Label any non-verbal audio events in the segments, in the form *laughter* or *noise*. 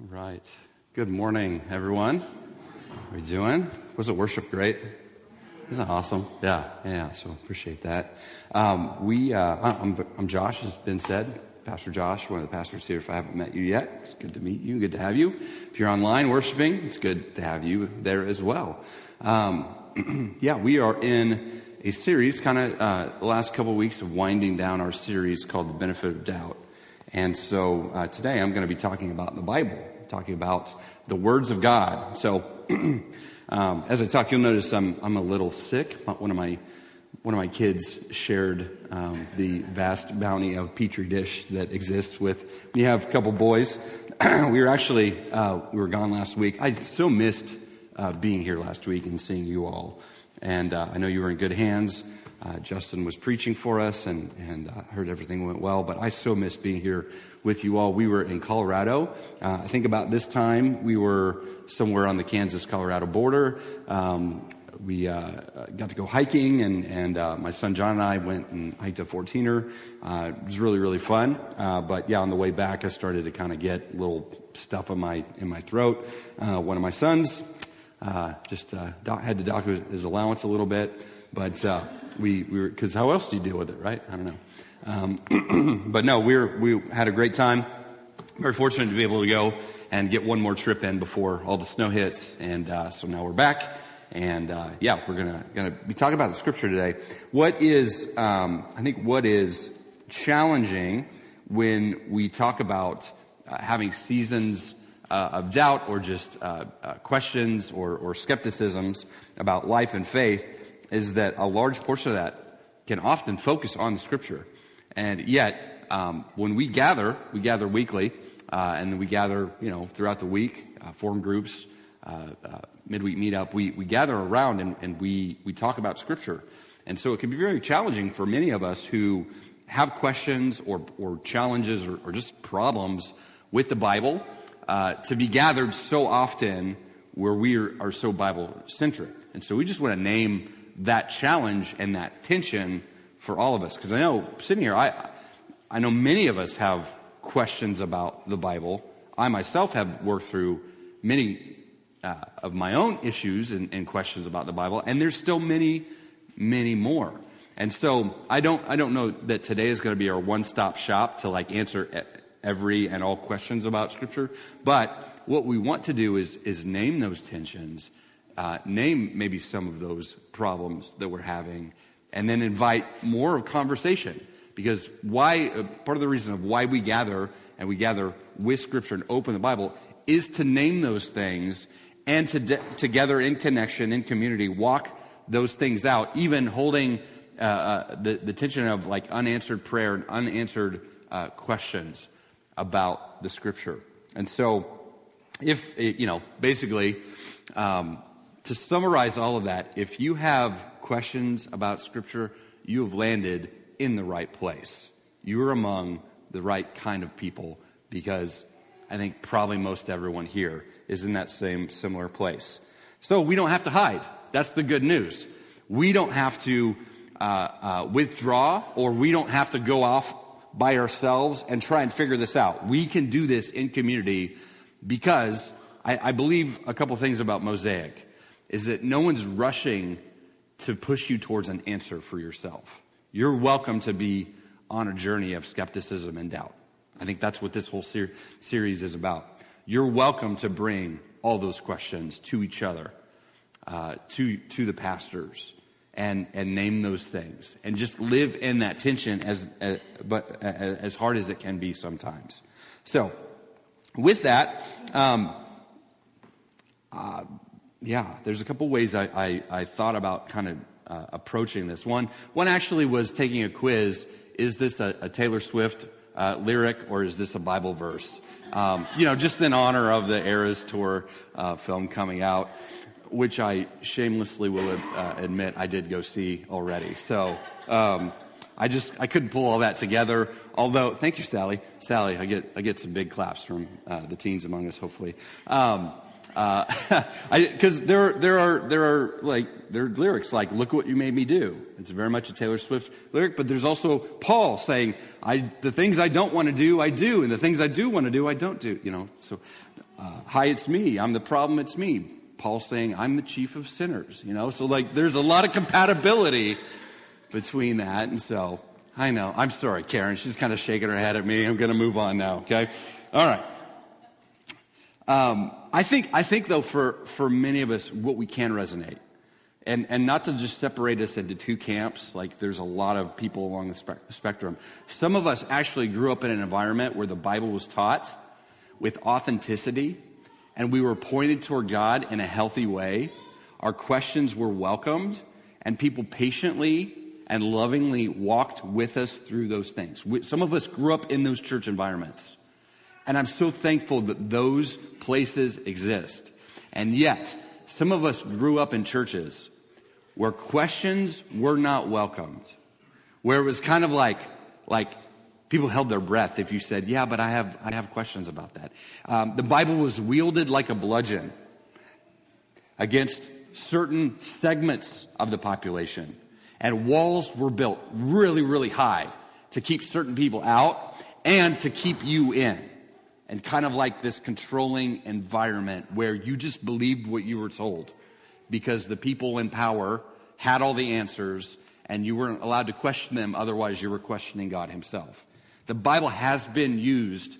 Right. Good morning, everyone. How are you doing? Was the worship great? Isn't that awesome? Yeah, yeah. So appreciate that. Um, we, uh, I'm, I'm Josh, has been said. Pastor Josh, one of the pastors here. If I haven't met you yet, it's good to meet you. Good to have you. If you're online worshiping, it's good to have you there as well. Um, *clears throat* yeah, we are in a series, kind of uh, the last couple of weeks of winding down our series called The Benefit of Doubt. And so uh, today I'm going to be talking about the Bible, talking about the words of God. So *clears throat* um, as I talk, you'll notice I'm, I'm a little sick. One of my one of my kids shared um, the vast bounty of petri dish that exists with. We have a couple boys. *clears throat* we were actually uh, we were gone last week. I so missed uh, being here last week and seeing you all, and uh, I know you were in good hands. Uh, Justin was preaching for us and, and uh, heard everything went well, but I so missed being here with you all. We were in Colorado. Uh, I think about this time, we were somewhere on the Kansas Colorado border. Um, we uh, got to go hiking, and, and uh, my son John and I went and hiked a 14er. Uh, it was really, really fun. but yeah, on the way back, I started to kind of get little stuff in my, in my throat. one of my sons just had to dock his allowance a little bit, but we, we were, because how else do you deal with it, right? I don't know. Um, *clears throat* but no, we were, we had a great time. Very fortunate to be able to go and get one more trip in before all the snow hits. And uh, so now we're back. And uh, yeah, we're gonna gonna be talking about the scripture today. What is um, I think what is challenging when we talk about uh, having seasons uh, of doubt or just uh, uh, questions or, or skepticisms about life and faith is that a large portion of that can often focus on the scripture. And yet, um, when we gather, we gather weekly, uh, and then we gather, you know, throughout the week, uh, form groups, uh, uh midweek meetup, we, we gather around and, and we, we talk about scripture. And so it can be very challenging for many of us who have questions or, or challenges or, or just problems with the Bible uh, to be gathered so often where we are, are so Bible centric. And so we just want to name that challenge and that tension for all of us. Because I know sitting here, I, I know many of us have questions about the Bible. I myself have worked through many uh, of my own issues and, and, questions about the Bible, and there's still many, many more. And so I don't, I don't know that today is going to be our one-stop shop to like answer every and all questions about Scripture. But what we want to do is, is name those tensions uh, name maybe some of those problems that we're having, and then invite more of conversation. Because why, uh, part of the reason of why we gather and we gather with Scripture and open the Bible is to name those things and to de- together in connection, in community, walk those things out, even holding uh, uh, the, the tension of like unanswered prayer and unanswered uh, questions about the Scripture. And so, if, you know, basically, um, to summarize all of that, if you have questions about Scripture, you have landed in the right place. You're among the right kind of people because I think probably most everyone here is in that same similar place. So we don't have to hide. That's the good news. We don't have to uh, uh, withdraw or we don't have to go off by ourselves and try and figure this out. We can do this in community because I, I believe a couple things about Mosaic is that no one's rushing to push you towards an answer for yourself. You're welcome to be on a journey of skepticism and doubt. I think that's what this whole ser- series is about. You're welcome to bring all those questions to each other, uh, to, to the pastors, and, and name those things. And just live in that tension as, uh, but, uh, as hard as it can be sometimes. So, with that, um, uh, yeah, there's a couple ways I, I, I thought about kind of uh, approaching this. One, one actually was taking a quiz. Is this a, a Taylor Swift uh, lyric or is this a Bible verse? Um, you know, just in honor of the Eras Tour uh, film coming out, which I shamelessly will uh, admit I did go see already. So um, I just I couldn't pull all that together. Although, thank you, Sally. Sally, I get I get some big claps from uh, the teens among us, hopefully. Um, because uh, *laughs* there there are there are like there are lyrics like "Look what you made me do." It's very much a Taylor Swift lyric, but there's also Paul saying, "I the things I don't want to do, I do, and the things I do want to do, I don't do." You know, so Uh, Hi, it's me. I'm the problem. It's me. Paul saying, I'm the chief of sinners, you know? So, like, there's a lot of compatibility between that. And so, I know. I'm sorry, Karen. She's kind of shaking her head at me. I'm going to move on now, okay? All right. Um, I think, I think though, for, for many of us, what we can resonate, and, and not to just separate us into two camps, like there's a lot of people along the spe- spectrum. Some of us actually grew up in an environment where the Bible was taught with authenticity, and we were pointed toward God in a healthy way. Our questions were welcomed, and people patiently and lovingly walked with us through those things. Some of us grew up in those church environments. And I'm so thankful that those places exist. And yet, some of us grew up in churches where questions were not welcomed, where it was kind of like, like people held their breath if you said, "Yeah, but I have I have questions about that." Um, the Bible was wielded like a bludgeon against certain segments of the population, and walls were built really, really high to keep certain people out and to keep you in and kind of like this controlling environment where you just believed what you were told because the people in power had all the answers and you weren't allowed to question them, otherwise, you were questioning God Himself. The Bible has been used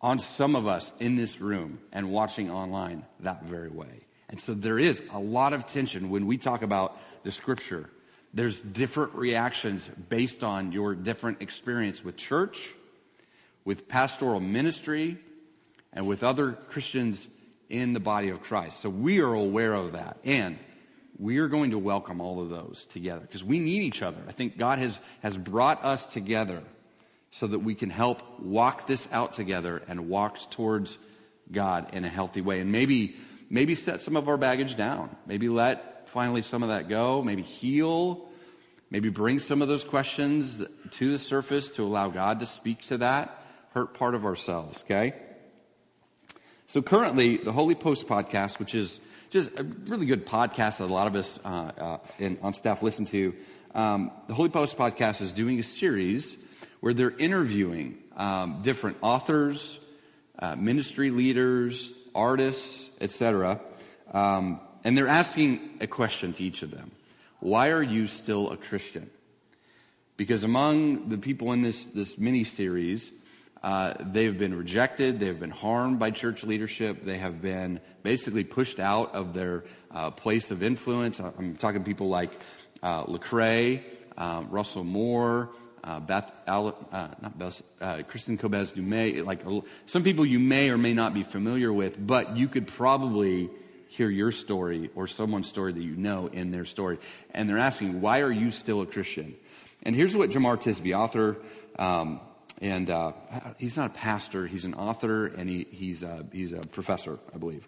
on some of us in this room and watching online that very way. And so there is a lot of tension when we talk about the scripture. There's different reactions based on your different experience with church with pastoral ministry, and with other Christians in the body of Christ. So we are aware of that. And we are going to welcome all of those together because we need each other. I think God has, has brought us together so that we can help walk this out together and walk towards God in a healthy way. And maybe, maybe set some of our baggage down. Maybe let finally some of that go. Maybe heal. Maybe bring some of those questions to the surface to allow God to speak to that hurt part of ourselves, okay? So currently, the Holy Post podcast, which is just a really good podcast that a lot of us uh, uh, in, on staff listen to, um, the Holy Post podcast is doing a series where they're interviewing um, different authors, uh, ministry leaders, artists, etc., um, and they're asking a question to each of them: Why are you still a Christian? Because among the people in this this mini series uh, they've been rejected. They've been harmed by church leadership. They have been basically pushed out of their uh, place of influence. I'm talking people like uh, Lecrae, uh, Russell Moore, uh, Beth, uh, not Beth, uh, Kristin Kobes Du Mez. Like some people you may or may not be familiar with, but you could probably hear your story or someone's story that you know in their story. And they're asking, why are you still a Christian? And here's what Jemar Tisby, author, um, and uh, he's not a pastor, he's an author, and he, he's, a, he's a professor, I believe.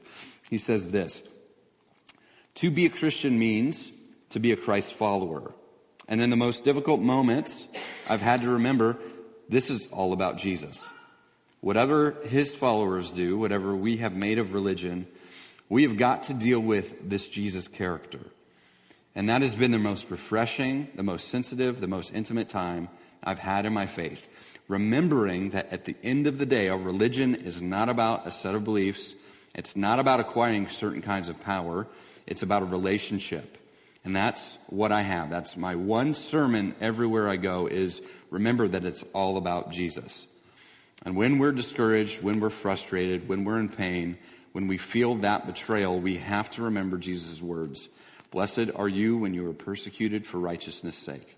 He says this To be a Christian means to be a Christ follower. And in the most difficult moments, I've had to remember this is all about Jesus. Whatever his followers do, whatever we have made of religion, we have got to deal with this Jesus character. And that has been the most refreshing, the most sensitive, the most intimate time I've had in my faith remembering that at the end of the day, our religion is not about a set of beliefs. It's not about acquiring certain kinds of power. It's about a relationship. And that's what I have. That's my one sermon everywhere I go is remember that it's all about Jesus. And when we're discouraged, when we're frustrated, when we're in pain, when we feel that betrayal, we have to remember Jesus' words. Blessed are you when you are persecuted for righteousness' sake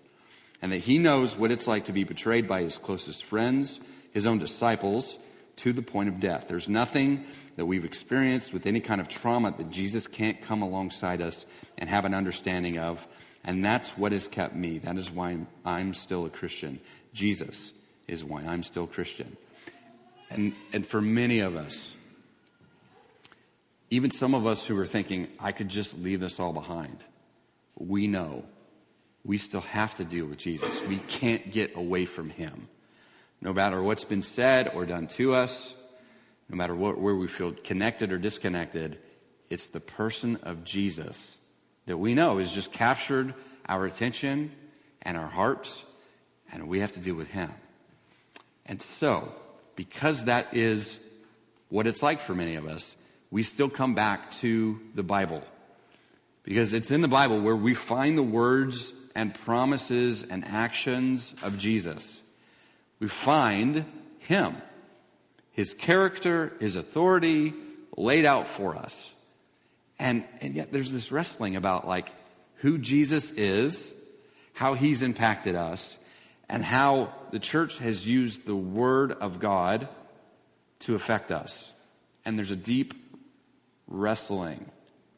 and that he knows what it's like to be betrayed by his closest friends, his own disciples, to the point of death. There's nothing that we've experienced with any kind of trauma that Jesus can't come alongside us and have an understanding of. And that's what has kept me. That is why I'm still a Christian. Jesus is why I'm still Christian. And, and for many of us, even some of us who are thinking, I could just leave this all behind, we know we still have to deal with Jesus. We can't get away from him. No matter what's been said or done to us, no matter what, where we feel connected or disconnected, it's the person of Jesus that we know has just captured our attention and our hearts, and we have to deal with him. And so, because that is what it's like for many of us, we still come back to the Bible. Because it's in the Bible where we find the words and promises and actions of Jesus. We find Him, His character, His authority laid out for us. And, and yet there's this wrestling about like who Jesus is, how He's impacted us, and how the church has used the Word of God to affect us. And there's a deep wrestling.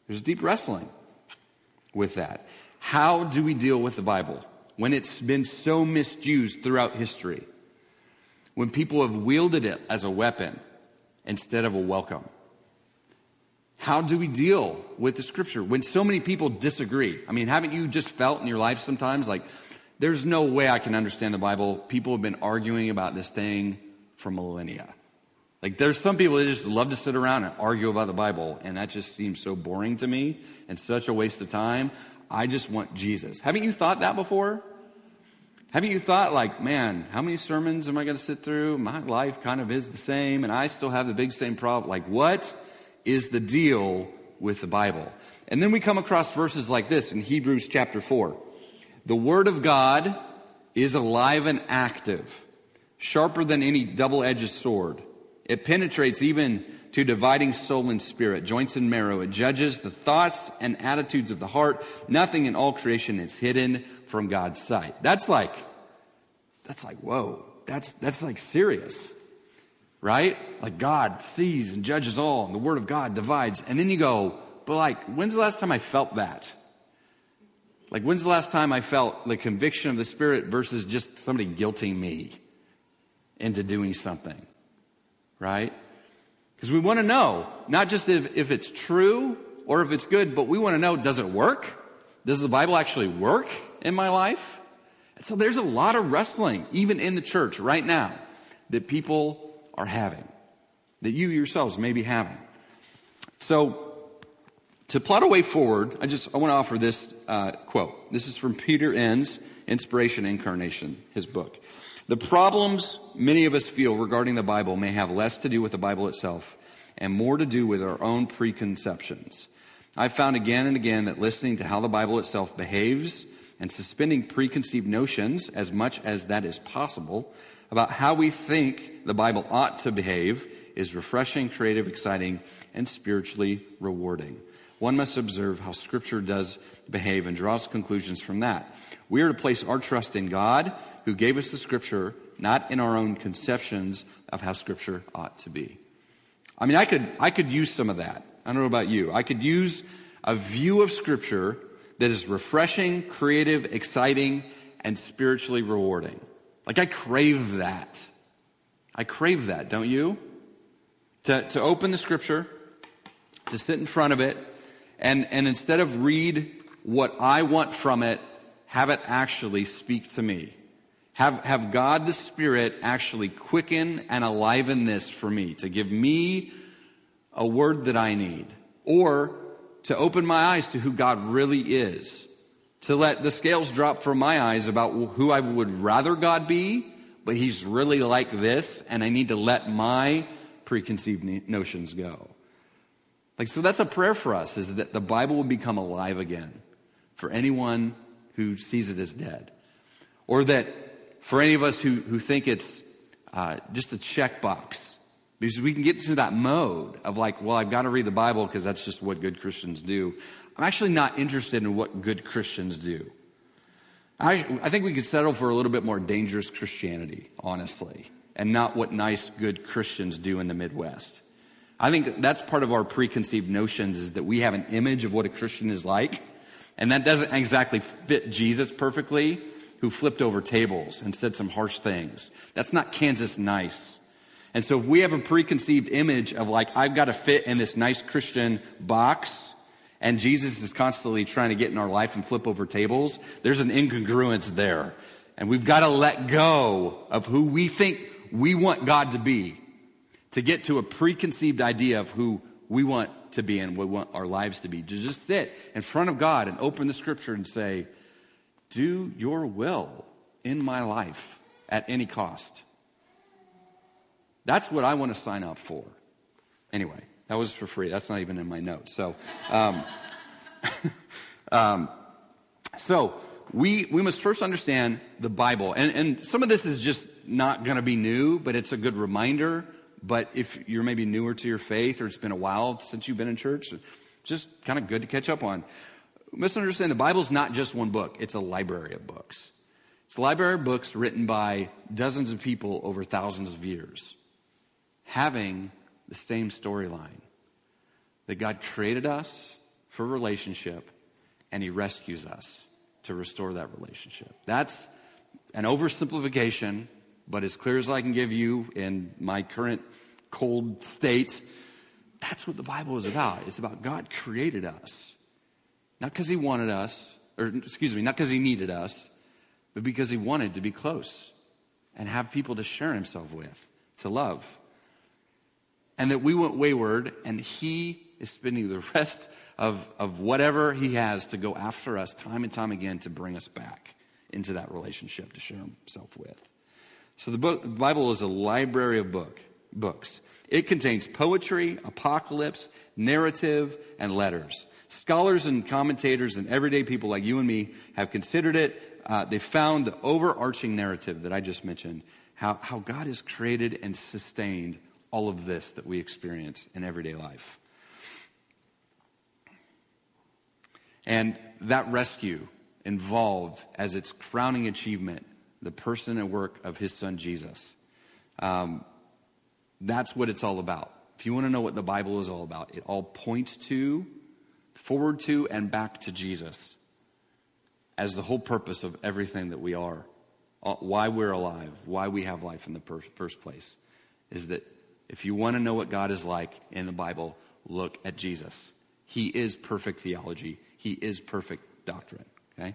There's a deep wrestling with that. How do we deal with the Bible when it's been so misused throughout history? When people have wielded it as a weapon instead of a welcome? How do we deal with the scripture when so many people disagree? I mean, haven't you just felt in your life sometimes like, there's no way I can understand the Bible. People have been arguing about this thing for millennia. Like, there's some people that just love to sit around and argue about the Bible, and that just seems so boring to me and such a waste of time. I just want Jesus. Haven't you thought that before? Haven't you thought, like, man, how many sermons am I going to sit through? My life kind of is the same, and I still have the big same problem. Like, what is the deal with the Bible? And then we come across verses like this in Hebrews chapter 4. The Word of God is alive and active, sharper than any double edged sword. It penetrates even to dividing soul and spirit, joints and marrow. It judges the thoughts and attitudes of the heart. Nothing in all creation is hidden from God's sight. That's like, that's like, whoa, that's, that's like serious, right? Like God sees and judges all, and the Word of God divides. And then you go, but like, when's the last time I felt that? Like, when's the last time I felt the conviction of the Spirit versus just somebody guilting me into doing something? Right? Because we want to know, not just if, if it's true or if it's good, but we want to know, does it work? Does the Bible actually work in my life? And so there's a lot of wrestling, even in the church right now, that people are having, that you yourselves may be having. So, to plot a way forward, I just I want to offer this uh, quote. This is from Peter Enns, Inspiration Incarnation, his book. The problems many of us feel regarding the Bible may have less to do with the Bible itself and more to do with our own preconceptions. I've found again and again that listening to how the Bible itself behaves and suspending preconceived notions as much as that is possible about how we think the Bible ought to behave is refreshing, creative, exciting, and spiritually rewarding. One must observe how Scripture does behave and draws conclusions from that. We are to place our trust in God, who gave us the Scripture, not in our own conceptions of how Scripture ought to be. I mean, I could, I could use some of that. I don't know about you. I could use a view of Scripture that is refreshing, creative, exciting, and spiritually rewarding. Like, I crave that. I crave that, don't you? To, to open the Scripture, to sit in front of it, and, and instead of read what I want from it, have it actually speak to me. Have, have God the Spirit actually quicken and aliven this for me, to give me a word that I need, or to open my eyes to who God really is, to let the scales drop from my eyes about who I would rather God be, but He's really like this, and I need to let my preconceived notions go. Like, so that's a prayer for us, is that the Bible will become alive again for anyone who sees it as dead. Or that for any of us who, who think it's uh, just a checkbox, because we can get into that mode of like, well, I've got to read the Bible because that's just what good Christians do. I'm actually not interested in what good Christians do. I, I think we could settle for a little bit more dangerous Christianity, honestly, and not what nice, good Christians do in the Midwest. I think that's part of our preconceived notions is that we have an image of what a Christian is like, and that doesn't exactly fit Jesus perfectly, who flipped over tables and said some harsh things. That's not Kansas nice. And so if we have a preconceived image of like, I've got to fit in this nice Christian box, and Jesus is constantly trying to get in our life and flip over tables, there's an incongruence there. And we've got to let go of who we think we want God to be to get to a preconceived idea of who we want to be and we want our lives to be. To just sit in front of God and open the scripture and say, Do your will in my life at any cost. That's what I want to sign up for. Anyway, that was for free. That's not even in my notes. So, um, *laughs* um, so we, we must first understand the Bible. And, and some of this is just not going to be new, but it's a good reminder. But if you're maybe newer to your faith or it's been a while since you've been in church, just kind of good to catch up on. We must understand the Bible's not just one book, it's a library of books. It's a library of books written by dozens of people over thousands of years, having the same storyline that God created us for relationship and He rescues us to restore that relationship. That's an oversimplification, but as clear as I can give you in my current cold state, that's what the Bible is about. It's about God created us. Not because He wanted us, or excuse me, not because He needed us, but because He wanted to be close and have people to share Himself with, to love. And that we went wayward, and He is spending the *laughs* rest of, of whatever He has to go after us time and time again to bring us back into that relationship to share Himself with. So the, book, the Bible is a library of book, books. It contains poetry, apocalypse, narrative, and letters. Scholars and commentators and everyday people like you and me have considered it. Uh, they found the overarching narrative that I just mentioned, how, how God has created and sustained all of this that we experience in everyday life. And that rescue involved as its crowning achievement the person and work of his son Jesus. Um, that's what it's all about. If you want to know what the Bible is all about, it all points to, forward to, and back to Jesus as the whole purpose of everything that we are. Uh, why we're alive, why we have life in the per- first place, is that if you want to know what God is like in the Bible, look at Jesus. He is perfect theology, He is perfect doctrine. Okay?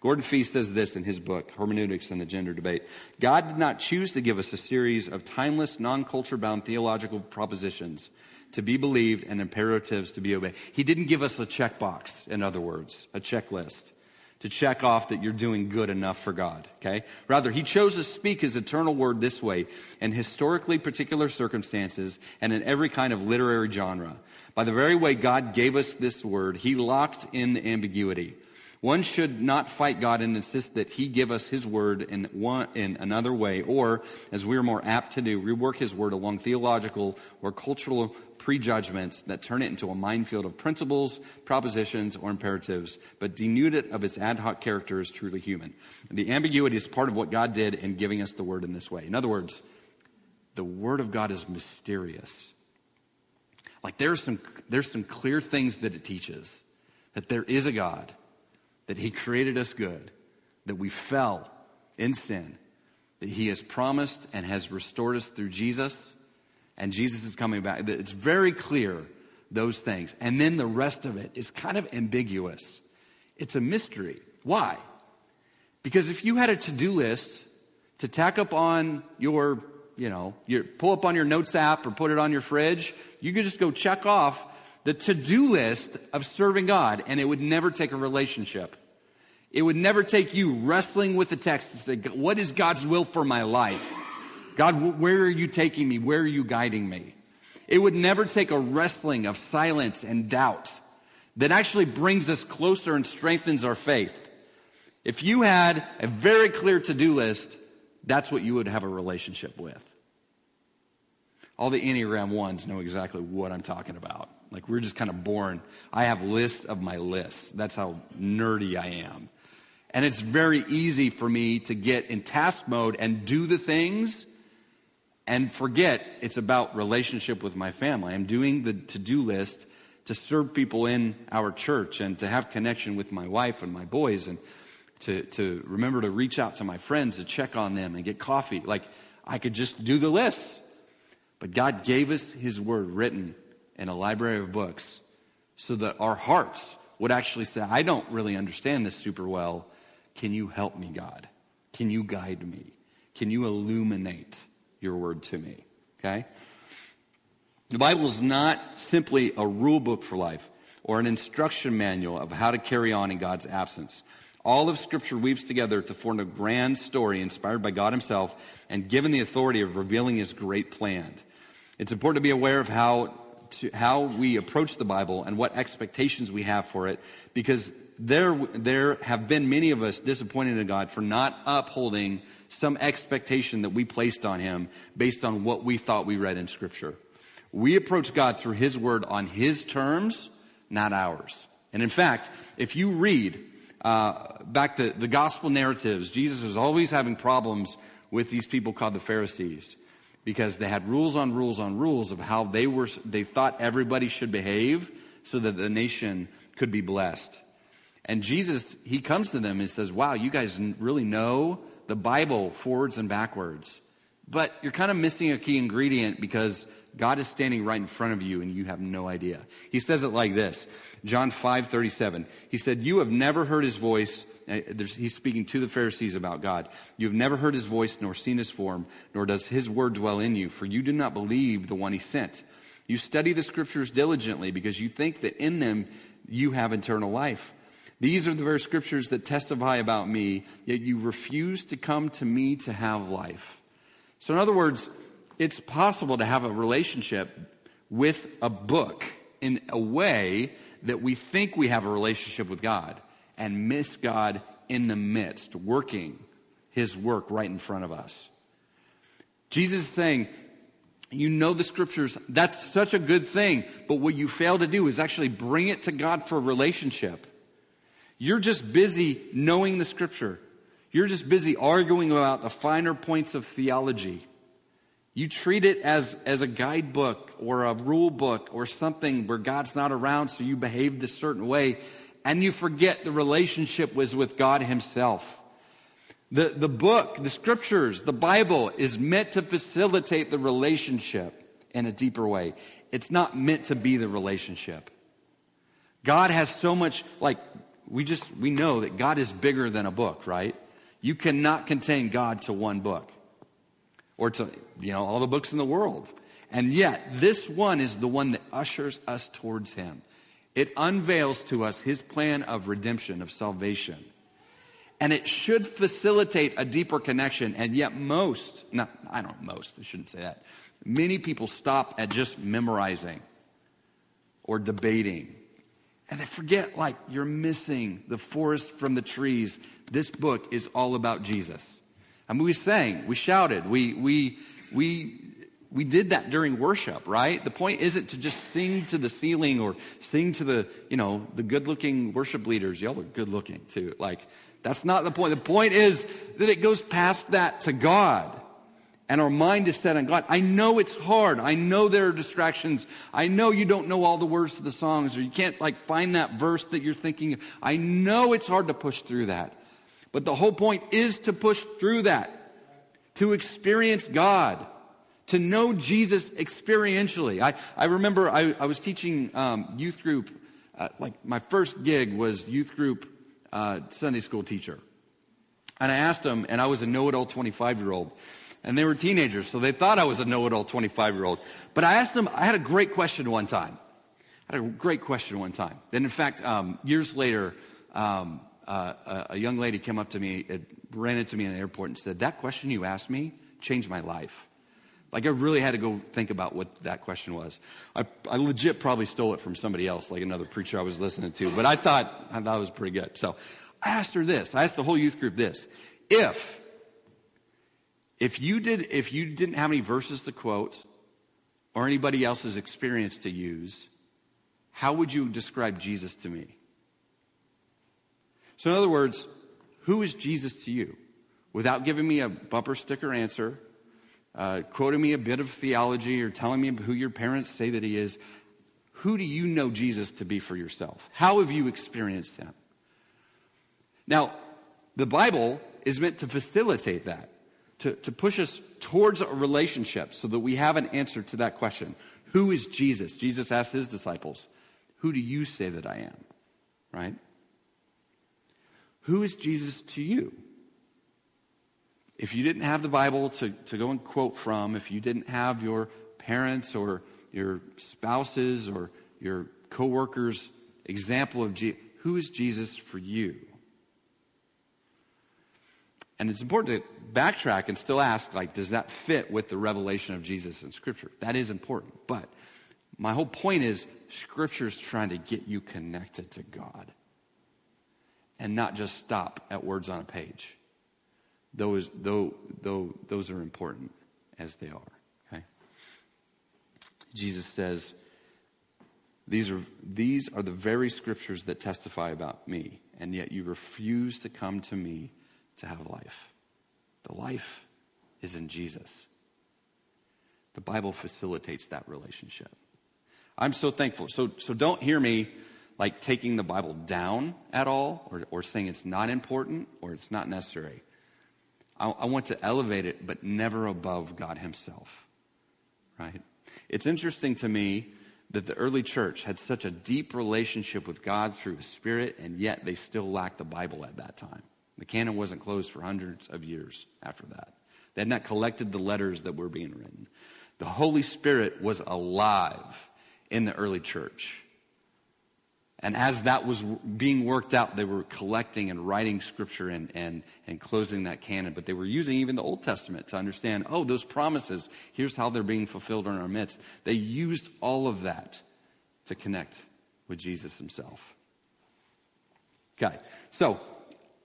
Gordon Fee says this in his book, Hermeneutics and the Gender Debate. God did not choose to give us a series of timeless, non culture bound theological propositions to be believed and imperatives to be obeyed. He didn't give us a checkbox, in other words, a checklist to check off that you're doing good enough for God, okay? Rather, he chose to speak his eternal word this way in historically particular circumstances and in every kind of literary genre. By the very way God gave us this word, he locked in the ambiguity. One should not fight God and insist that He give us His word in one in another way, or, as we are more apt to do, rework His word along theological or cultural prejudgments that turn it into a minefield of principles, propositions, or imperatives, but denude it of its ad hoc character as truly human. And the ambiguity is part of what God did in giving us the word in this way. In other words, the word of God is mysterious. Like there's some there's some clear things that it teaches that there is a God that He created us good, that we fell in sin, that He has promised and has restored us through Jesus, and Jesus is coming back. It's very clear, those things. And then the rest of it is kind of ambiguous. It's a mystery. Why? Because if you had a to do list to tack up on your, you know, your, pull up on your notes app or put it on your fridge, you could just go check off the to-do list of serving God, and it would never take a relationship. It would never take you wrestling with the text to say, what is God's will for my life? God, where are you taking me? Where are you guiding me? It would never take a wrestling of silence and doubt that actually brings us closer and strengthens our faith. If you had a very clear to-do list, that's what you would have a relationship with. All the Enneagram ones know exactly what I'm talking about. Like we're just kind of born. I have lists of my lists. That's how nerdy I am. And it's very easy for me to get in task mode and do the things and forget it's about relationship with my family. I'm doing the to-do list to serve people in our church and to have connection with my wife and my boys and to, to remember to reach out to my friends to check on them and get coffee. Like I could just do the list. But God gave us His Word written in a library of books so that our hearts would actually say, I don't really understand this super well. Can you help me, God? Can you guide me? Can you illuminate your word to me? Okay? The Bible is not simply a rule book for life or an instruction manual of how to carry on in God's absence. All of Scripture weaves together to form a grand story inspired by God Himself and given the authority of revealing His great plan. It's important to be aware of how to how we approach the Bible and what expectations we have for it because there, there have been many of us disappointed in God for not upholding some expectation that we placed on Him based on what we thought we read in Scripture. We approach God through His Word on His terms, not ours. And in fact, if you read uh, back to the gospel narratives, Jesus was always having problems with these people called the Pharisees because they had rules on rules on rules of how they were they thought everybody should behave so that the nation could be blessed. And Jesus, he comes to them and says, Wow, you guys really know the Bible forwards and backwards. But you're kind of missing a key ingredient because God is standing right in front of you and you have no idea. He says it like this John 5 37. He said, You have never heard his voice. Uh, he's speaking to the Pharisees about God. You have never heard his voice nor seen his form, nor does his word dwell in you, for you do not believe the one he sent. You study the scriptures diligently because you think that in them you have eternal life. These are the very scriptures that testify about me, yet you refuse to come to me to have life. So, in other words, it's possible to have a relationship with a book in a way that we think we have a relationship with God and miss God in the midst, working his work right in front of us. Jesus is saying, you know the scriptures, that's such a good thing, but what you fail to do is actually bring it to God for relationship. You're just busy knowing the scripture. You're just busy arguing about the finer points of theology. You treat it as, as a guidebook or a rule book or something where God's not around, so you behave this certain way, and you forget the relationship was with God Himself. The, the book, the scriptures, the Bible is meant to facilitate the relationship in a deeper way. It's not meant to be the relationship. God has so much, like, we just, we know that God is bigger than a book, right? You cannot contain God to one book or to, you know, all the books in the world. And yet, this one is the one that ushers us towards Him. It unveils to us His plan of redemption, of salvation. And it should facilitate a deeper connection. And yet, most, not, I don't most, I shouldn't say that. Many people stop at just memorizing or debating and they forget, like, you're missing the forest from the trees. This book is all about Jesus. I mean, we sang, we shouted, we, we, we, we did that during worship, right? The point isn't to just sing to the ceiling or sing to the, you know, the good looking worship leaders. Y'all are good looking too. Like, that's not the point. The point is that it goes past that to God and our mind is set on God. I know it's hard. I know there are distractions. I know you don't know all the words to the songs or you can't like find that verse that you're thinking. of. I know it's hard to push through that. But the whole point is to push through that, to experience God, to know Jesus experientially. I, I remember I, I was teaching um, youth group, uh, like my first gig was youth group uh, Sunday school teacher. And I asked them, and I was a know it all 25 year old and they were teenagers, so they thought I was a know-it-all 25-year-old. But I asked them, I had a great question one time. I had a great question one time. Then, in fact, um, years later, um, uh, a young lady came up to me, it ran into me in the airport and said, that question you asked me changed my life. Like I really had to go think about what that question was. I, I legit probably stole it from somebody else, like another preacher I was listening to, but I thought, I thought it was pretty good. So I asked her this. I asked the whole youth group this. If if you, did, if you didn't have any verses to quote or anybody else's experience to use, how would you describe Jesus to me? So, in other words, who is Jesus to you? Without giving me a bumper sticker answer, uh, quoting me a bit of theology, or telling me who your parents say that he is, who do you know Jesus to be for yourself? How have you experienced him? Now, the Bible is meant to facilitate that to, to push us towards a relationship so that we have an answer to that question. Who is Jesus? Jesus asked his disciples, Who do you say that I am? Right? Who is Jesus to you? If you didn't have the Bible to, to go and quote from, if you didn't have your parents or your spouses or your coworkers' example of Jesus, who is Jesus for you? And it's important to backtrack and still ask, like, does that fit with the revelation of Jesus in Scripture? That is important. But My whole point is Scripture is trying to get you connected to God and not just stop at words on a page. Those, though, though, those are important as they are. Okay? Jesus says, these are, these are the very scriptures that testify about me, and yet you refuse to come to me to have life. The life is in Jesus. The Bible facilitates that relationship. I'm so thankful. So, so don't hear me like taking the Bible down at all or, or saying it's not important or it's not necessary. I, I want to elevate it, but never above God Himself. Right? It's interesting to me that the early church had such a deep relationship with God through His Spirit, and yet they still lacked the Bible at that time. The canon wasn't closed for hundreds of years after that. They had not collected the letters that were being written. The Holy Spirit was alive in the early church. And as that was being worked out, they were collecting and writing scripture and, and, and closing that canon. But they were using even the Old Testament to understand, oh, those promises, here's how they're being fulfilled in our midst. They used all of that to connect with Jesus himself. Okay, so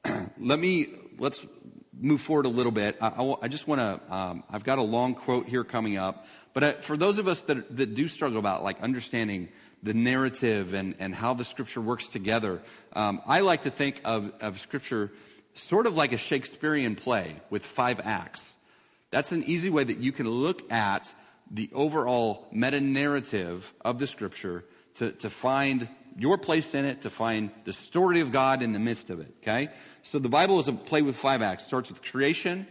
*clears throat* let me, let's move forward a little bit. I, I, I just want to, um, I've got a long quote here coming up. But uh, for those of us that, that do struggle about like understanding the narrative and, and how the scripture works together. Um, I like to think of, of scripture sort of like a Shakespearean play with five acts. That's an easy way that you can look at the overall meta narrative of the scripture to, to find your place in it, to find the story of God in the midst of it. Okay? So the Bible is a play with five acts. It starts with creation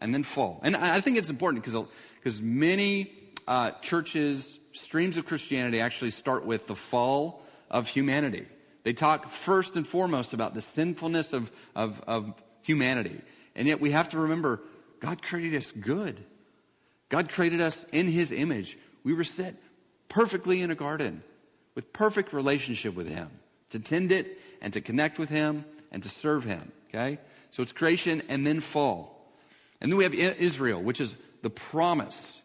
and then fall. And I think it's important because because many uh, churches streams of Christianity actually start with the fall of humanity. They talk first and foremost about the sinfulness of, of, of humanity. And yet we have to remember God created us good. God created us in his image. We were set perfectly in a garden with perfect relationship with him to tend it and to connect with him and to serve him. Okay? So it's creation and then fall. And then we have Israel, which is the promise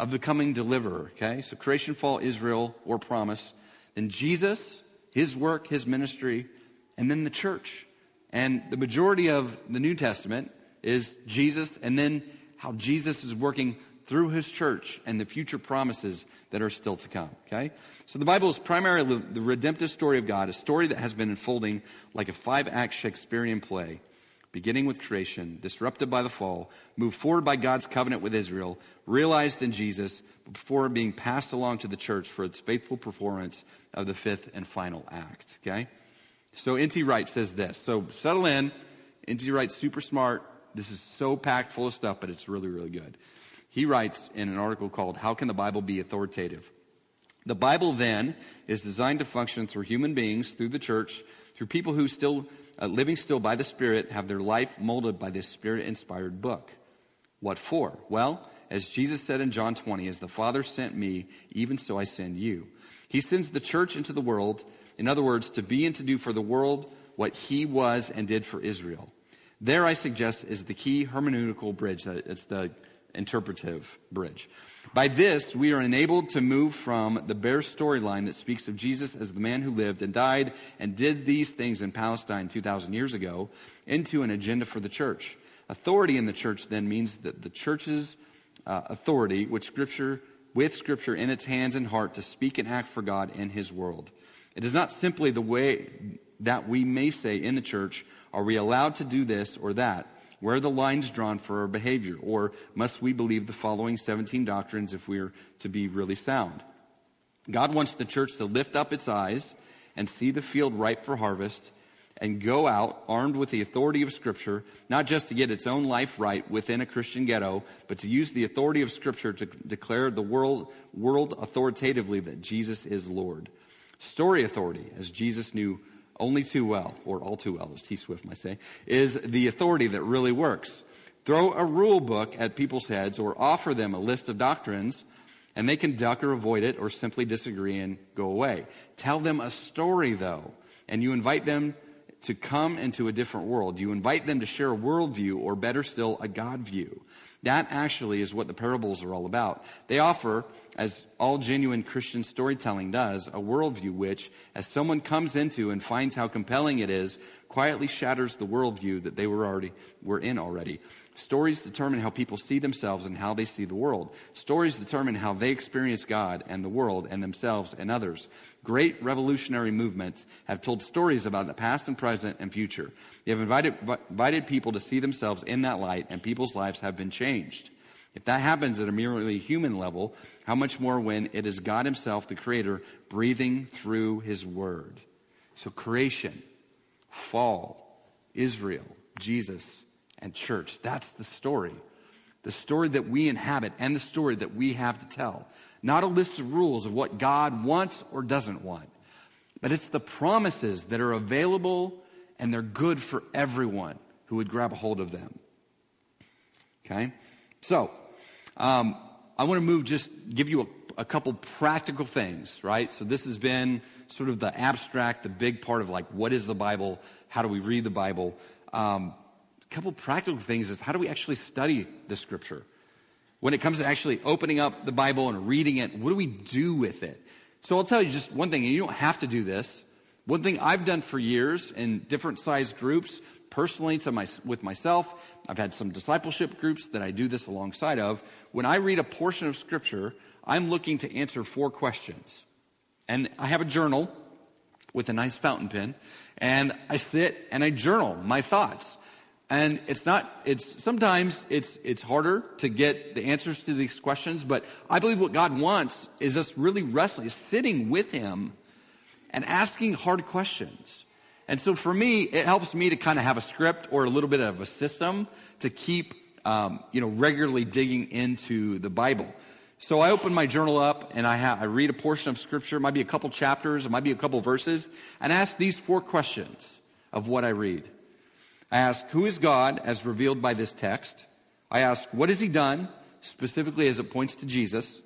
of the coming deliverer. Okay? So creation, fall, Israel, or promise. Then Jesus, his work, his ministry, and then the church. And the majority of the New Testament is Jesus and then how Jesus is working through his church and the future promises that are still to come. Okay? So the Bible is primarily the redemptive story of God, a story that has been unfolding like a five act Shakespearean play beginning with creation, disrupted by the fall, moved forward by God's covenant with Israel, realized in Jesus, before being passed along to the church for its faithful performance of the fifth and final act. Okay? So N.T. Wright says this. So settle in. N.T. Wright's super smart. This is so packed full of stuff, but it's really, really good. He writes in an article called How Can the Bible Be Authoritative? The Bible then is designed to function through human beings, through the church, through people who still uh, living still by the Spirit, have their life molded by this Spirit inspired book. What for? Well, as Jesus said in John 20, as the Father sent me, even so I send you. He sends the church into the world, in other words, to be and to do for the world what he was and did for Israel. There, I suggest, is the key hermeneutical bridge. It's the interpretive bridge. By this, we are enabled to move from the bare storyline that speaks of Jesus as the man who lived and died and did these things in Palestine 2,000 years ago into an agenda for the church. Authority in the church then means that the church's uh, authority, which Scripture, with Scripture in its hands and heart to speak and act for God in His world. It is not simply the way that we may say in the church, are we allowed to do this or that? Where are the lines drawn for our behavior? Or must we believe the following 17 doctrines if we are to be really sound? God wants the church to lift up its eyes and see the field ripe for harvest and go out armed with the authority of Scripture, not just to get its own life right within a Christian ghetto, but to use the authority of Scripture to declare the world, world authoritatively that Jesus is Lord. Story authority, as Jesus knew only too well, or all too well, as T Swift might say, is the authority that really works. Throw a rule book at people's heads or offer them a list of doctrines, and they can duck or avoid it or simply disagree and go away. Tell them a story, though, and you invite them to come into a different world. You invite them to share a worldview, or better still, a God view. That actually is what the parables are all about. They offer, as all genuine Christian storytelling does, a worldview which, as someone comes into and finds how compelling it is, quietly shatters the worldview that they were already were in already. Stories determine how people see themselves and how they see the world. Stories determine how they experience God and the world and themselves and others. Great revolutionary movements have told stories about the past and present and future. They have invited, invited people to see themselves in that light, and people's lives have been changed. If that happens at a merely human level, how much more when it is God Himself, the Creator, breathing through His Word? So, creation, fall, Israel, Jesus, and church. That's the story. The story that we inhabit and the story that we have to tell. Not a list of rules of what God wants or doesn't want, but it's the promises that are available and they're good for everyone who would grab a hold of them. Okay? So, um, I want to move, just give you a, a couple practical things, right? So, this has been sort of the abstract, the big part of like, what is the Bible? How do we read the Bible? Um, a couple practical things is how do we actually study the scripture? When it comes to actually opening up the Bible and reading it, what do we do with it? So I'll tell you just one thing, and you don't have to do this. One thing I've done for years in different sized groups, personally to my, with myself, I've had some discipleship groups that I do this alongside of. When I read a portion of scripture, I'm looking to answer four questions. And I have a journal with a nice fountain pen, and I sit and I journal my thoughts. And it's not, it's, sometimes it's, it's harder to get the answers to these questions, but I believe what God wants is us really wrestling, sitting with Him and asking hard questions. And so for me, it helps me to kind of have a script or a little bit of a system to keep, um, you know, regularly digging into the Bible. So I open my journal up and I, have, I read a portion of scripture, it might be a couple chapters, it might be a couple verses, and ask these four questions of what I read. I ask, who is God as revealed by this text? I ask, what has he done, specifically as it points to Jesus?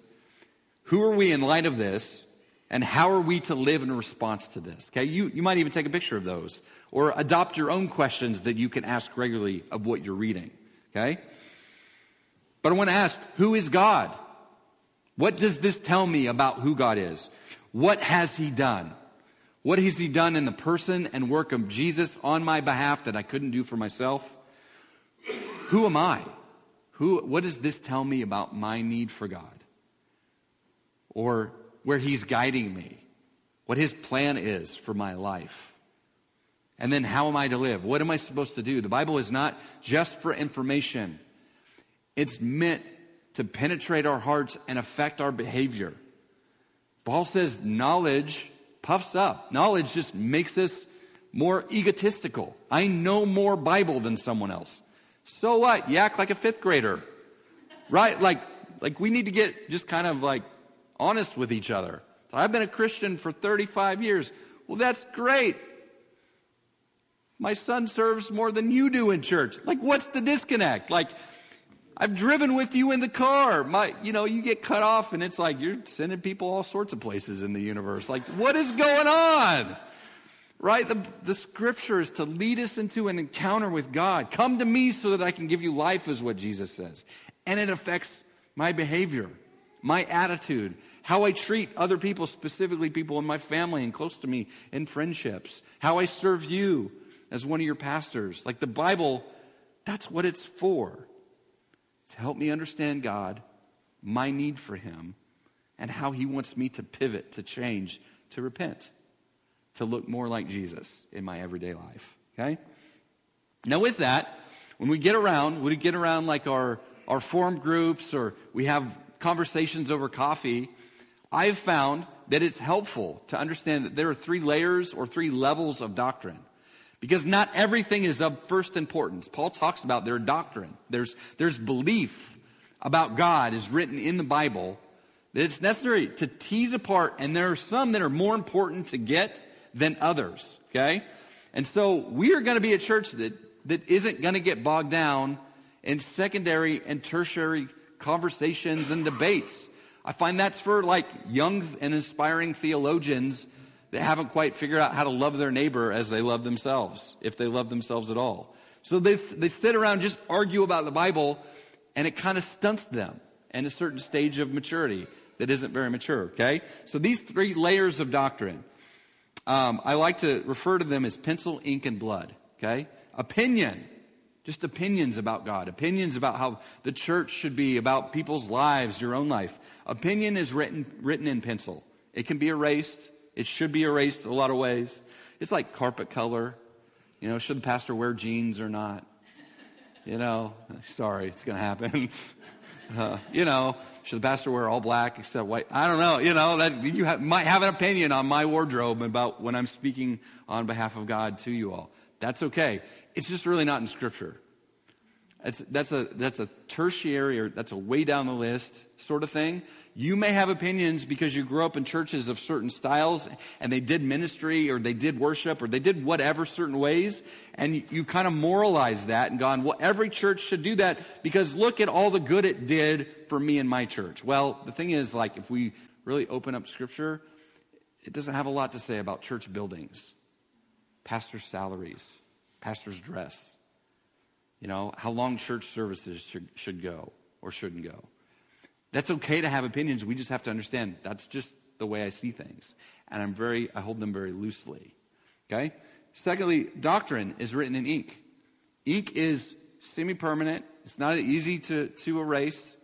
Who are we in light of this? And how are we to live in response to this? Okay, you, you might even take a picture of those or adopt your own questions that you can ask regularly of what you're reading. Okay? But I want to ask, who is God? What does this tell me about who God is? What has he done? What has he done in the person and work of Jesus on my behalf that I couldn't do for myself? Who am I? Who, what does this tell me about my need for God? Or where he's guiding me? What his plan is for my life? And then how am I to live? What am I supposed to do? The Bible is not just for information. It's meant to penetrate our hearts and affect our behavior. Paul says knowledge puffs up. Knowledge just makes us more egotistical. I know more Bible than someone else. So what? You act like a fifth grader. Right? Like, like we need to get just kind of like honest with each other. So I've been a Christian for 35 years. Well, that's great. My son serves more than you do in church. Like, what's the disconnect? Like, I've driven with you in the car. My, you know, you get cut off and it's like you're sending people all sorts of places in the universe. Like, what is going on? Right? The, the scripture is to lead us into an encounter with God. Come to me so that I can give you life, is what Jesus says. And it affects my behavior, my attitude, how I treat other people, specifically people in my family and close to me in friendships, how I serve you as one of your pastors. Like the Bible, that's what it's for to help me understand God, my need for Him, and how He wants me to pivot, to change, to repent, to look more like Jesus in my everyday life. Okay? Now, with that, when we get around, we get around like our, our form groups or we have conversations over coffee, I've found that it's helpful to understand that there are three layers or three levels of doctrine. Because not everything is of first importance. Paul talks about their doctrine. There's, there's belief about God is written in the Bible that it's necessary to tease apart, and there are some that are more important to get than others, okay? And so we are going to be a church that, that isn't going to get bogged down in secondary and tertiary conversations and debates. I find that's for like young and inspiring theologians that haven't quite figured out how to love their neighbor as they love themselves, if they love themselves at all. So they, they sit around, just argue about the Bible, and it kind of stunts them in a certain stage of maturity. that isn't very mature, okay? So these three layers of doctrine, um, I like to refer to them as pencil, ink, and blood, okay? Opinion, just opinions about God, opinions about how the church should be, about people's lives, your own life. Opinion is written, written in pencil. It can be erased. It should be erased a lot of ways. It's like carpet color. You know, should the pastor wear jeans or not? You know, sorry, it's going to happen. *laughs* Uh, you know, should the pastor wear all black except white? I don't know. You know, that you might have an opinion on my wardrobe about when I'm speaking on behalf of God to you all. That's okay. It's just really not in Scripture. That's, that's, a, that's a tertiary or that's a way down the list sort of thing. You may have opinions because you grew up in churches of certain styles and they did ministry or they did worship or they did whatever certain ways and you, you kind of moralize that and gone, well, every church should do that because look at all the good it did for me and my church. Well, the thing is, like, if we really open up scripture, it doesn't have a lot to say about church buildings, pastor's salaries, pastor's dress you know, how long church services should, should go or shouldn't go. That's okay to have opinions. We just have to understand that's just the way I see things. And I'm very, I hold them very loosely. Okay? Secondly, doctrine is written in ink. Ink is semi permanent, it's not easy to, to erase,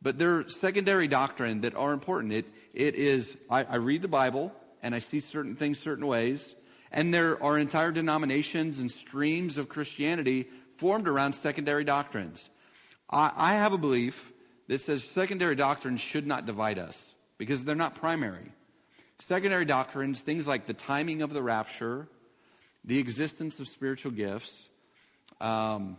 but there are secondary doctrine that are important. It, it is, I, I read the Bible and I see certain things certain ways, and there are entire denominations and streams of Christianity formed around secondary doctrines. I, I have a belief that says secondary doctrines should not divide us because they're not primary. Secondary doctrines, things like the timing of the rapture, the existence of spiritual gifts, um,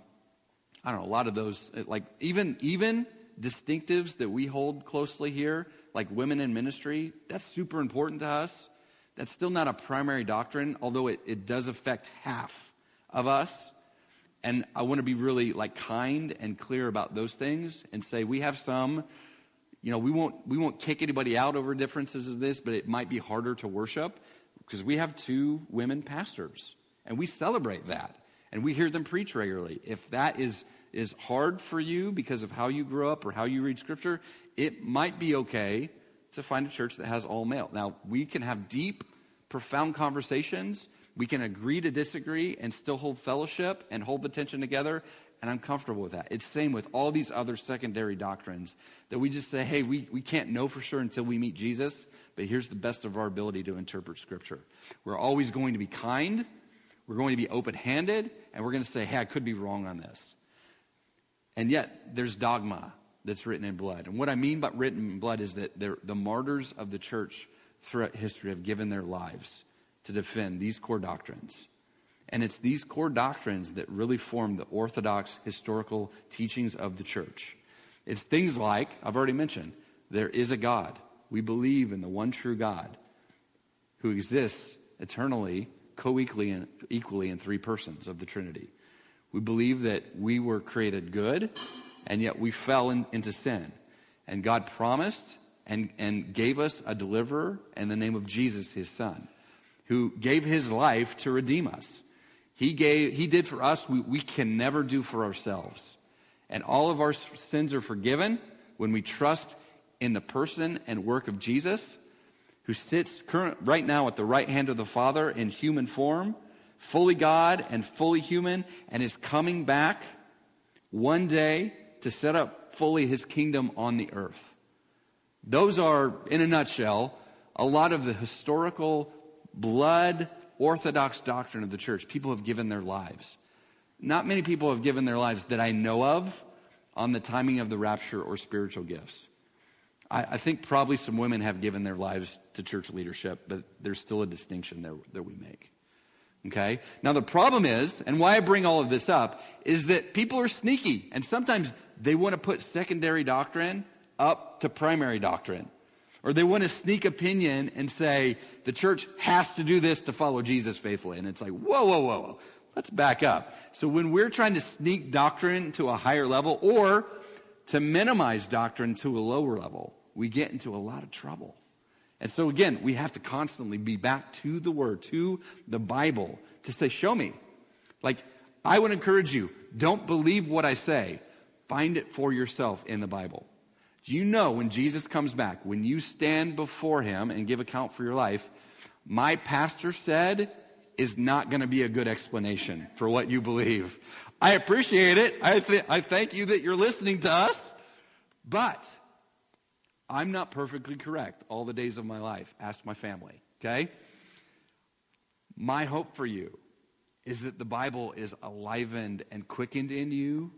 I don't know, a lot of those, like even, even distinctives that we hold closely here, like women in ministry, that's super important to us. That's still not a primary doctrine, although it, it does affect half of us. And I want to be really like kind and clear about those things and say we have some, you know, we won't we won't kick anybody out over differences of this, but it might be harder to worship because we have two women pastors and we celebrate that and we hear them preach regularly. If that is is hard for you because of how you grew up or how you read scripture, it might be okay to find a church that has all male. Now, we can have deep, profound conversations we can agree to disagree and still hold fellowship and hold the tension together, and I'm comfortable with that. It's same with all these other secondary doctrines that we just say, hey, we, we can't know for sure until we meet Jesus, but here's the best of our ability to interpret Scripture. We're always going to be kind, we're going to be open handed, and we're going to say, hey, I could be wrong on this. And yet, there's dogma that's written in blood. And what I mean by written in blood is that the martyrs of the church throughout history have given their lives to defend these core doctrines. And it's these core doctrines that really form the orthodox historical teachings of the church. It's things like, I've already mentioned, there is a God. We believe in the one true God who exists eternally, co equally and equally in three persons of the Trinity. We believe that we were created good, and yet we fell in, into sin. And God promised and, and gave us a deliverer in the name of Jesus, his son who gave his life to redeem us. He gave, he did for us we, we can never do for ourselves. And all of our sins are forgiven when we trust in the person and work of Jesus, who sits current, right now at the right hand of the Father in human form, fully God and fully human, and is coming back one day to set up fully his kingdom on the earth. Those are, in a nutshell, a lot of the historical blood orthodox doctrine of the church. People have given their lives. Not many people have given their lives that I know of on the timing of the rapture or spiritual gifts. I, I think probably some women have given their lives to church leadership, but there's still a distinction there that we make. Okay? Now, the problem is, and why I bring all of this up, is that people are sneaky, and sometimes they want to put secondary doctrine up to primary doctrine. Or they want to sneak opinion and say the church has to do this to follow Jesus faithfully. And it's like, whoa, whoa, whoa, whoa. Let's back up. So when we're trying to sneak doctrine to a higher level or to minimize doctrine to a lower level, we get into a lot of trouble. And so again, we have to constantly be back to the word, to the Bible to say, show me. Like, I would encourage you, don't believe what I say. Find it for yourself in the Bible. Do you know when Jesus comes back, when you stand before him and give account for your life, my pastor said is not going to be a good explanation for what you believe. I appreciate it. I, th- I thank you that you're listening to us, but I'm not perfectly correct all the days of my life. Ask my family, okay? My hope for you is that the Bible is alivened and quickened in you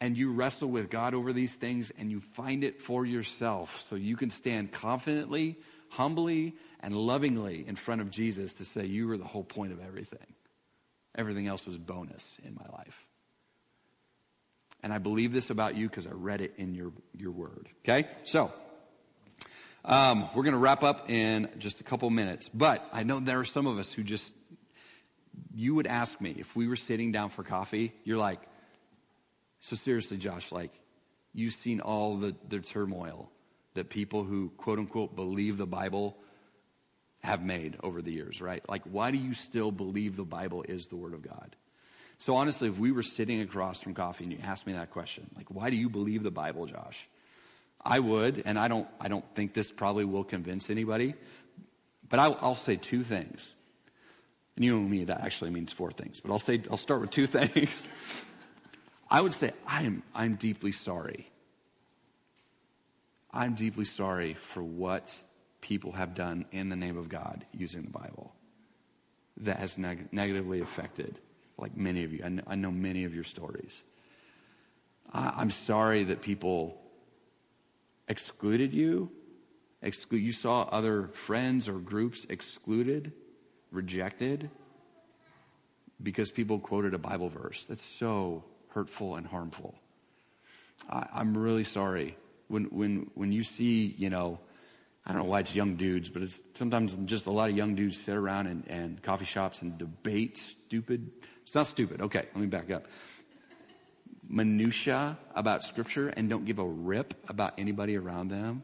and you wrestle with God over these things and you find it for yourself so you can stand confidently, humbly, and lovingly in front of Jesus to say, You were the whole point of everything. Everything else was bonus in my life. And I believe this about you because I read it in your, your word. Okay? So, um, we're going to wrap up in just a couple minutes. But I know there are some of us who just, you would ask me if we were sitting down for coffee, you're like, so seriously, Josh, like, you've seen all the, the turmoil that people who quote unquote believe the Bible have made over the years, right? Like, why do you still believe the Bible is the Word of God? So honestly, if we were sitting across from coffee and you asked me that question, like, why do you believe the Bible, Josh? I would, and I don't, I don't think this probably will convince anybody, but I'll, I'll say two things. And you know me, that actually means four things, but I'll say, I'll start with two *laughs* things. I would say, I'm, I'm deeply sorry. I'm deeply sorry for what people have done in the name of God using the Bible that has neg- negatively affected, like many of you. I know, I know many of your stories. I, I'm sorry that people excluded you. Exclu- you saw other friends or groups excluded, rejected, because people quoted a Bible verse. That's so hurtful and harmful. I, I'm really sorry when when when you see, you know, I don't know why it's young dudes, but it's sometimes just a lot of young dudes sit around and coffee shops and debate stupid. It's not stupid. Okay, let me back up. Minutia about scripture and don't give a rip about anybody around them.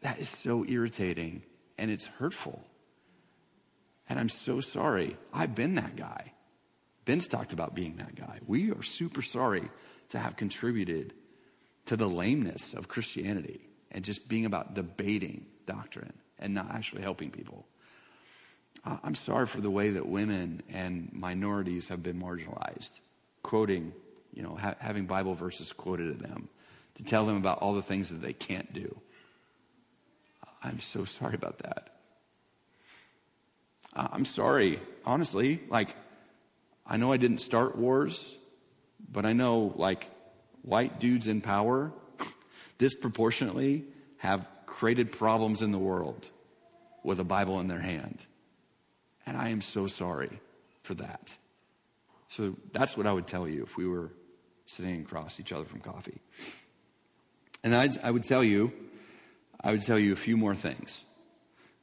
That is so irritating and it's hurtful. And I'm so sorry. I've been that guy. Ben's talked about being that guy. We are super sorry to have contributed to the lameness of Christianity and just being about debating doctrine and not actually helping people. Uh, I'm sorry for the way that women and minorities have been marginalized, quoting, you know, ha- having Bible verses quoted to them to tell them about all the things that they can't do. I'm so sorry about that. Uh, I'm sorry, honestly. Like, I know I didn't start wars, but I know like white dudes in power *laughs* disproportionately have created problems in the world with a Bible in their hand. And I am so sorry for that. So that's what I would tell you if we were sitting across each other from coffee. And I'd, I would tell you, I would tell you a few more things.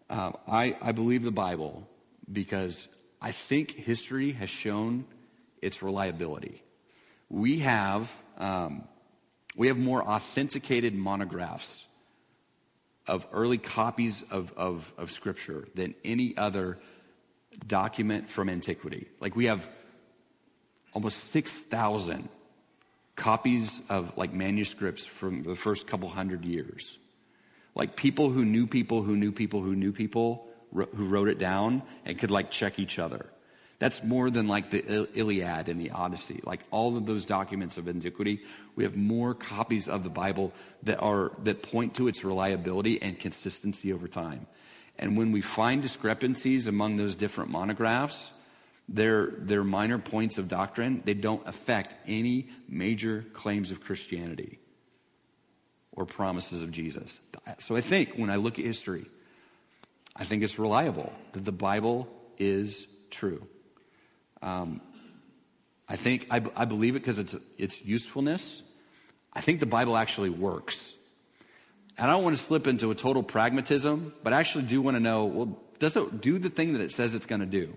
Uh, I, I believe the Bible because I think history has shown its reliability. We have, um, we have more authenticated monographs of early copies of, of, of Scripture than any other document from antiquity. Like we have almost 6,000 copies of like manuscripts from the first couple hundred years. Like people who knew people who knew people who knew people who wrote it down and could like check each other. That's more than like the Iliad and the Odyssey. Like all of those documents of antiquity, we have more copies of the Bible that are, that point to its reliability and consistency over time. And when we find discrepancies among those different monographs, they're, they're minor points of doctrine. They don't affect any major claims of Christianity or promises of Jesus. So I think when I look at history, I think it's reliable that the Bible is true. Um, I think I, I believe it because it's its usefulness. I think the Bible actually works. And I don't want to slip into a total pragmatism, but I actually do want to know well, does it do the thing that it says it's going to do?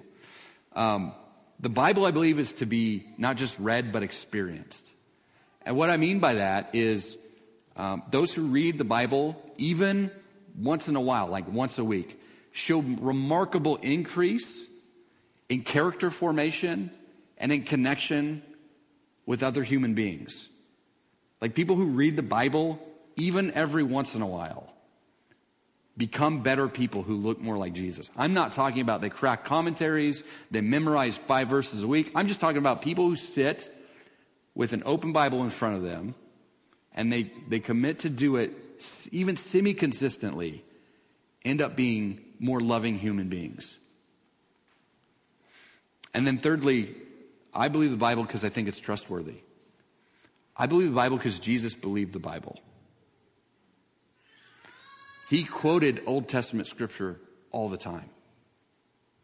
Um, the Bible, I believe, is to be not just read, but experienced. And what I mean by that is um, those who read the Bible, even once in a while, like once a week, show remarkable increase in character formation and in connection with other human beings. Like people who read the Bible even every once in a while, become better people who look more like Jesus. I'm not talking about they crack commentaries, they memorize five verses a week. I'm just talking about people who sit with an open Bible in front of them and they, they commit to do it even semi consistently, end up being more loving human beings. And then, thirdly, I believe the Bible because I think it's trustworthy. I believe the Bible because Jesus believed the Bible. He quoted Old Testament scripture all the time.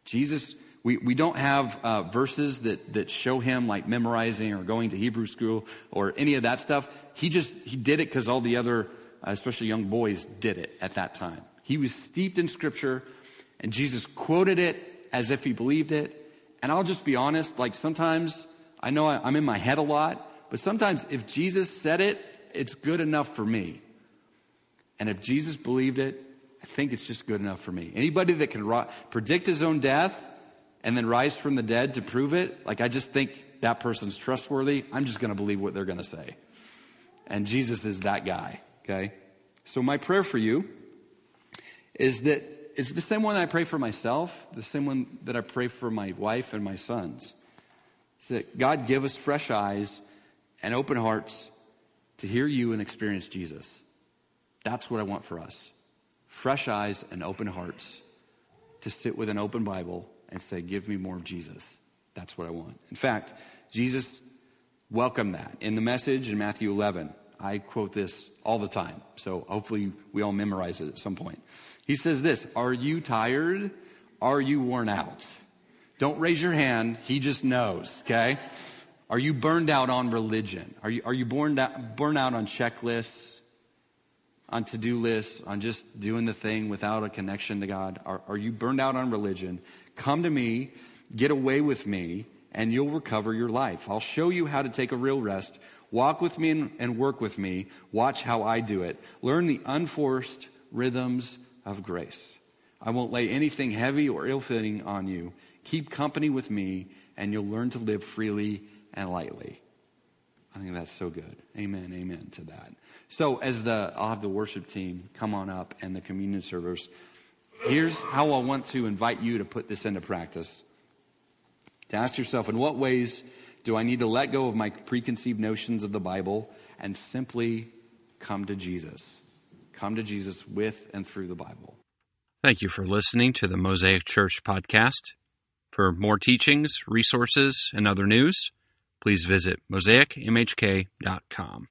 Jesus, we, we don't have uh, verses that, that show him like memorizing or going to Hebrew school or any of that stuff. He just, he did it because all the other, uh, especially young boys, did it at that time. He was steeped in scripture and Jesus quoted it as if he believed it. And I'll just be honest, like sometimes I know I'm in my head a lot, but sometimes if Jesus said it, it's good enough for me. And if Jesus believed it, I think it's just good enough for me. Anybody that can ri- predict his own death and then rise from the dead to prove it, like I just think that person's trustworthy. I'm just going to believe what they're going to say. And Jesus is that guy, okay? So my prayer for you is that it's the same one I pray for myself, the same one that I pray for my wife and my sons. It's that God give us fresh eyes and open hearts to hear you and experience Jesus. That's what I want for us. Fresh eyes and open hearts to sit with an open Bible and say, Give me more of Jesus. That's what I want. In fact, Jesus welcomed that. In the message in Matthew 11, I quote this all the time. So hopefully we all memorize it at some point. He says this Are you tired? Are you worn out? Don't raise your hand. He just knows, okay? Are you burned out on religion? Are you, are you burned out, burned out on checklists? on to do lists, on just doing the thing without a connection to God? Are, are you burned out on religion? Come to me, get away with me, and you'll recover your life. I'll show you how to take a real rest. Walk with me and, and work with me. Watch how I do it. Learn the unforced rhythms of grace. I won't lay anything heavy or ill fitting on you. Keep company with me, and you'll learn to live freely and lightly. I think that's so good. Amen, amen to that. So, as the, I'll have the worship team come on up and the communion servers. Here's how I want to invite you to put this into practice. To ask yourself, in what ways do I need to let go of my preconceived notions of the Bible and simply come to Jesus? Come to Jesus with and through the Bible. Thank you for listening to the Mosaic Church podcast. For more teachings, resources, and other news, please visit mosaicmhk.com.